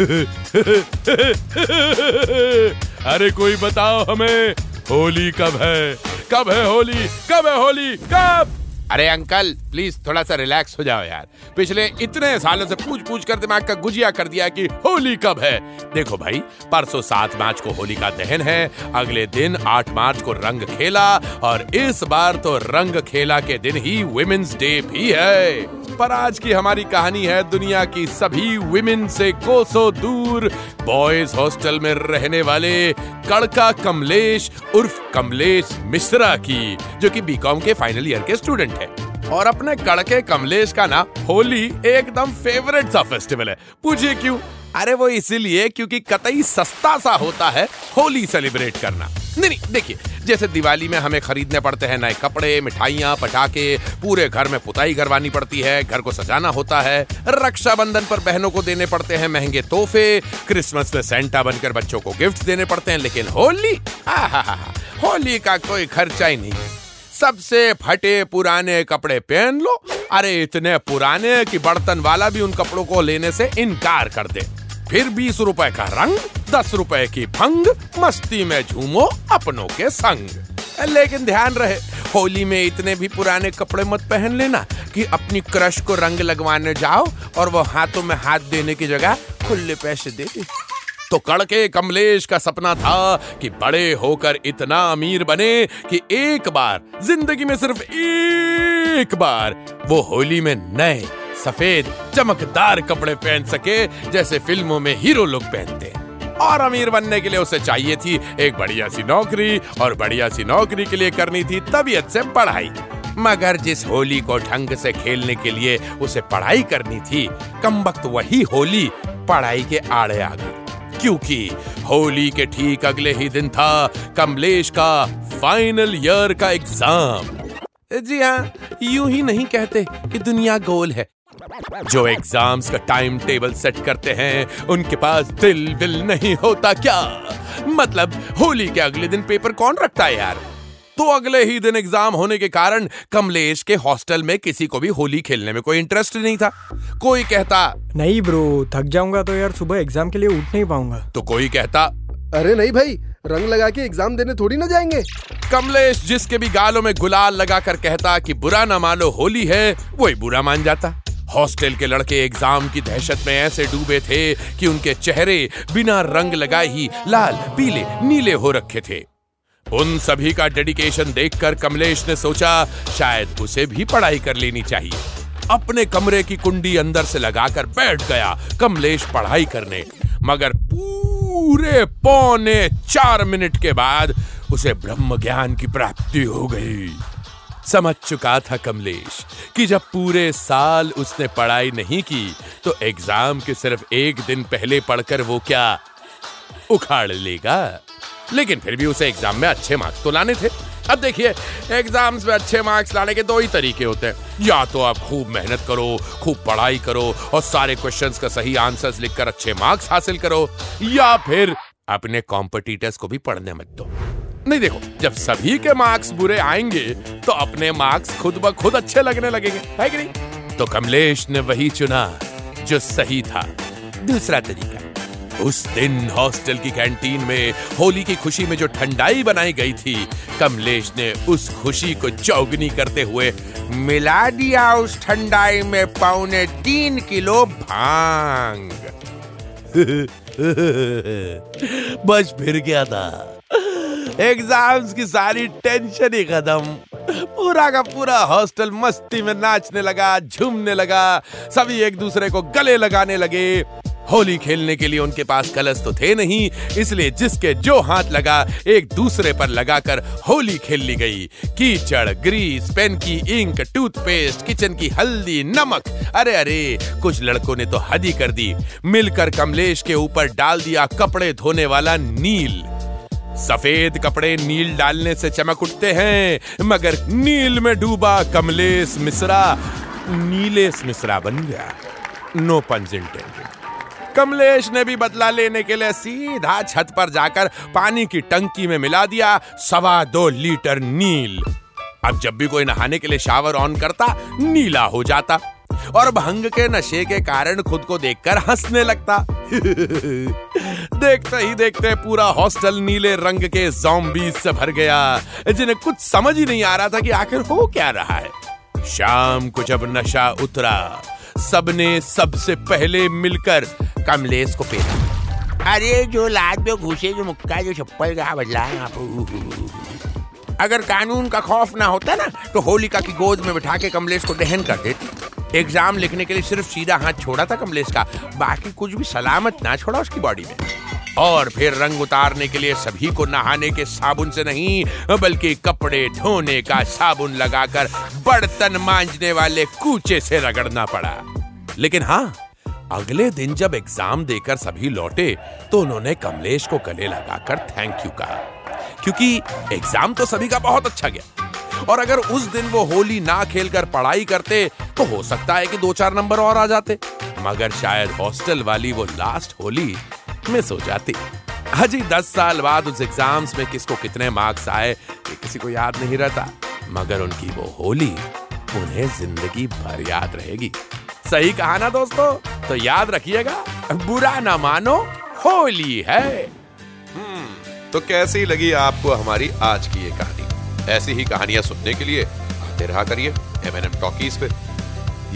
अरे कोई बताओ हमें, होली कब है? कब है होली? कब है होली? कब? अरे अंकल प्लीज़ थोड़ा सा रिलैक्स हो जाओ यार। पिछले इतने सालों से पूछ पूछ कर दिमाग का गुजिया कर दिया कि होली कब है। देखो भाई, परसों सात मार्च को होली का दहन है, अगले दिन आठ मार्च को रंग खेला, और इस बार तो रंग खेला के दिन ही वुमेन्स डे भी है। पर आज की हमारी कहानी है दुनिया की सभी विमेन से कोसों दूर। बॉयज़ हॉस्टल में रहने वाले कड़का कमलेश उर्फ़ कमलेश मिश्रा की, जो कि बीकॉम के फाइनल ईयर के स्टूडेंट है। और अपने कड़के कमलेश का ना होली एकदम फेवरेट सा फेस्टिवल है। पूछिए क्यों? अरे वो इसीलिए क्योंकि कतई सस्ता सा होता है होली सेलिब्रेट करना। नहीं नहीं, देखिए, जैसे दिवाली में हमें खरीदने पड़ते हैं नए कपड़े, मिठाइयाँ, पटाखे, पूरे घर में पुताई करवानी पड़ती है, घर को सजाना होता है, रक्षाबंधन पर बहनों को देने पड़ते हैं महँगे तोहफे, क्रिसमस में सेंटा बनकर बच्चों को गिफ्ट देने पड़ते हैं, लेकिन होली? होली का कोई खर्चा ही नहीं। सबसे फटे पुराने कपड़े पहन लो। अरे, इतने पुराने कि बर्तन वाला भी उन कपड़ों को लेने से इनकार कर दे। फिर बीस रुपए का रंग दस रुपए की भंग मस्ती में झूमो अपनों के संग। लेकिन ध्यान रहे, होली में इतने भी पुराने कपड़े मत पहन लेना कि अपनी क्रश को रंग लगवाने जाओ और वो हाथों में हाथ देने की जगह खुले पैसे दे दे। तो कड़के कमलेश का सपना था कि बड़े होकर इतना अमीर बने कि एक बार, ज़िंदगी में सिर्फ़ एक बार, वो होली में नए, सफ़ेद, चमकदार कपड़े पहन सके, जैसे फ़िल्मों में हीरो लोग पहनते और अमीर बनने के लिए उसे चाहिए थी एक बढ़िया सी नौकरी और बढ़िया सी नौकरी के लिए करनी थी तबीयत से पढ़ाई। मगर जिस होली को ढंग से खेलने के लिए उसे पढ़ाई करनी थी, कम वक्त वही होली पढ़ाई के आड़े आ गई। क्योंकि होली के ठीक अगले ही दिन था कमलेश का फाइनल ईयर का एग्ज़ाम। जी हाँ यूँ ही नहीं कहते कि दुनिया गोल है। जो एग्ज़ाम्स का टाइम टेबल सेट करते हैं उनके पास दिल विल नहीं होता क्या? मतलब होली के अगले दिन पेपर कौन रखता है यार? तो अगले ही दिन एग्ज़ाम होने के कारण कमलेश के हॉस्टल में किसी को भी होली खेलने में कोई इंटरेस्ट नहीं था। कोई कहता नहीं ब्रो थक जाऊँगा तो यार सुबह एग्ज़ाम के लिए उठ नहीं पाऊँगा। तो कोई कहता अरे नहीं भाई रंग लगा के एग्ज़ाम देने थोड़ी ना जाएँगे। कमलेश जिसके भी गालों में गुलाल लगा कर कहता कि बुरा ना मानो होली है वही बुरा मान जाता। हॉस्टल के लड़के एग्ज़ाम की दहशत में ऐसे डूबे थे कि उनके चेहरे बिना रंग लगाए ही लाल, पीले, नीले हो रखे थे। उन सभी का डेडिकेशन देखकर कमलेश ने सोचा, शायद उसे भी पढ़ाई कर लेनी चाहिए। अपने कमरे की कुंडी अंदर से लगाकर बैठ गया कमलेश पढ़ाई करने। मगर पूरे पौने चार मिनट के बाद उसे ब्रह्म ज्ञान की प्राप्ति हो गई। समझ चुका था कमलेश कि जब पूरे साल उसने पढ़ाई नहीं की तो एग्ज़ाम के सिर्फ़ एक दिन पहले पढ़कर वो क्या उखाड़ लेगा? लेकिन फिर भी उसे एग्ज़ाम में अच्छे मार्क्स तो लाने थे। अब देखिए, एग्ज़ाम्स में अच्छे मार्क्स लाने के दो ही तरीके होते हैं। या तो आप खूब मेहनत करो, खूब पढ़ाई करो और सारे क्वेश्चंस का सही आंसर्स लिखकर अच्छे मार्क्स हासिल करो, या फिर अपने कॉम्पिटिटर्स को भी पढ़ने मत दो। नहीं देखो, जब सभी के मार्क्स बुरे आएँगे तो अपने मार्क्स खुद ब खुद अच्छे लगने लगेंगे, है कि नहीं? तो कमलेश ने वही चुना, जो सही था। दूसरा तरीका, उस दिन हॉस्टल की कैंटीन में, होली की खुशी में जो ठंडाई बनाई गई थी, कमलेश ने उस खुशी को चौगनी करते हुए, मिला दिया उस ठंडाई में पौने तीन किलो भाँग। बस फिर गया था? एग्ज़ाम्स की सारी टेंशन ही खत्म। पूरा का पूरा हॉस्टल मस्ती में नाचने लगा, झूमने लगा, सभी एक दूसरे को गले लगाने लगे। होली खेलने के लिए उनके पास कलश तो थे नहीं, इसलिए जिसके जो हाथ लगा, एक दूसरे पर लगाकर होली खेल ली गई। कीचड़ ग्रीस पेन की इंक टूथपेस्ट किचन की हल्दी, नमक। अरे अरे, कुछ लड़कों ने तो हद कर दी। मिलकर कमलेश के ऊपर डाल दिया कपड़े धोने वाला नील। सफ़ेद कपड़े नील डालने से चमक उठते हैं, मगर नील में डूबा कमलेश मिश्रा, नीलेश मिश्रा बन गया। नो पंज कमलेश ने भी बदला लेने के लिए सीधा छत पर जाकर पानी की टंकी में मिला दिया सवा दो लीटर नील। अब जब भी कोई नहाने के लिए शावर ऑन करता, नीला हो जाता और भंग के नशे के कारण खुद को देखकर हंसने लगता। देखते ही देखते पूरा हॉस्टल नीले रंग के जॉम्बीज से भर गया। जिन्हें कुछ समझ ही नहीं आ रहा था कि आखिर हो क्या रहा है। शाम को जब नशा उतरा सबने सबसे पहले मिलकर कमलेश को पेला अरे जो लाद में घुसे जो मुक्का जो चप्पल का बदला। अगर कानून का खौफ ना होता ना तो होलिका की गोद में बिठा के कमलेश को दहन कर देते। एग्ज़ाम लिखने के लिए सिर्फ़ सीधा हाथ छोड़ा था कमलेश का। बाकी कुछ भी सलामत ना छोड़ा उसकी बॉडी में। और फिर रंग उतारने के लिए सभी को नहाने के साबुन से नहीं, बल्कि कपड़े धोने का साबुन लगाकर बर्तन मांजने वाले कूचे से रगड़ना पड़ा। लेकिन हाँ अगले दिन जब एग्ज़ाम देकर सभी लौटे तो उन्होंने कमलेश को गले लगाकर थैंक यू कहा। क्योंकि एग्ज़ाम तो सभी का बहुत अच्छा गया। और अगर उस दिन वो होली ना खेलकर पढ़ाई करते तो हो सकता है कि दो चार नंबर और आ जाते। मगर शायद हॉस्टल वाली वो लास्ट होली मिस हो जाती। अजी दस साल बाद उस एग्ज़ाम्स में किसको कितने मार्क्स आए, ये किसी को याद नहीं रहता। मगर उनकी वो होली, उन्हें ज़िंदगी भर याद रहेगी। सही कहा ना दोस्तों? तो याद रखिएगा, बुरा ना मानो, होली है। तो कैसी लगी आपको हमारी आज की ये कहानी? ऐसी ही कहानियाँ सुनने के लिए आते रहा करिए एम एन एम टॉकीज पे।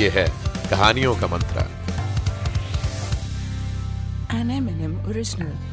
ये है कहानियों का मंत्र। prisoner.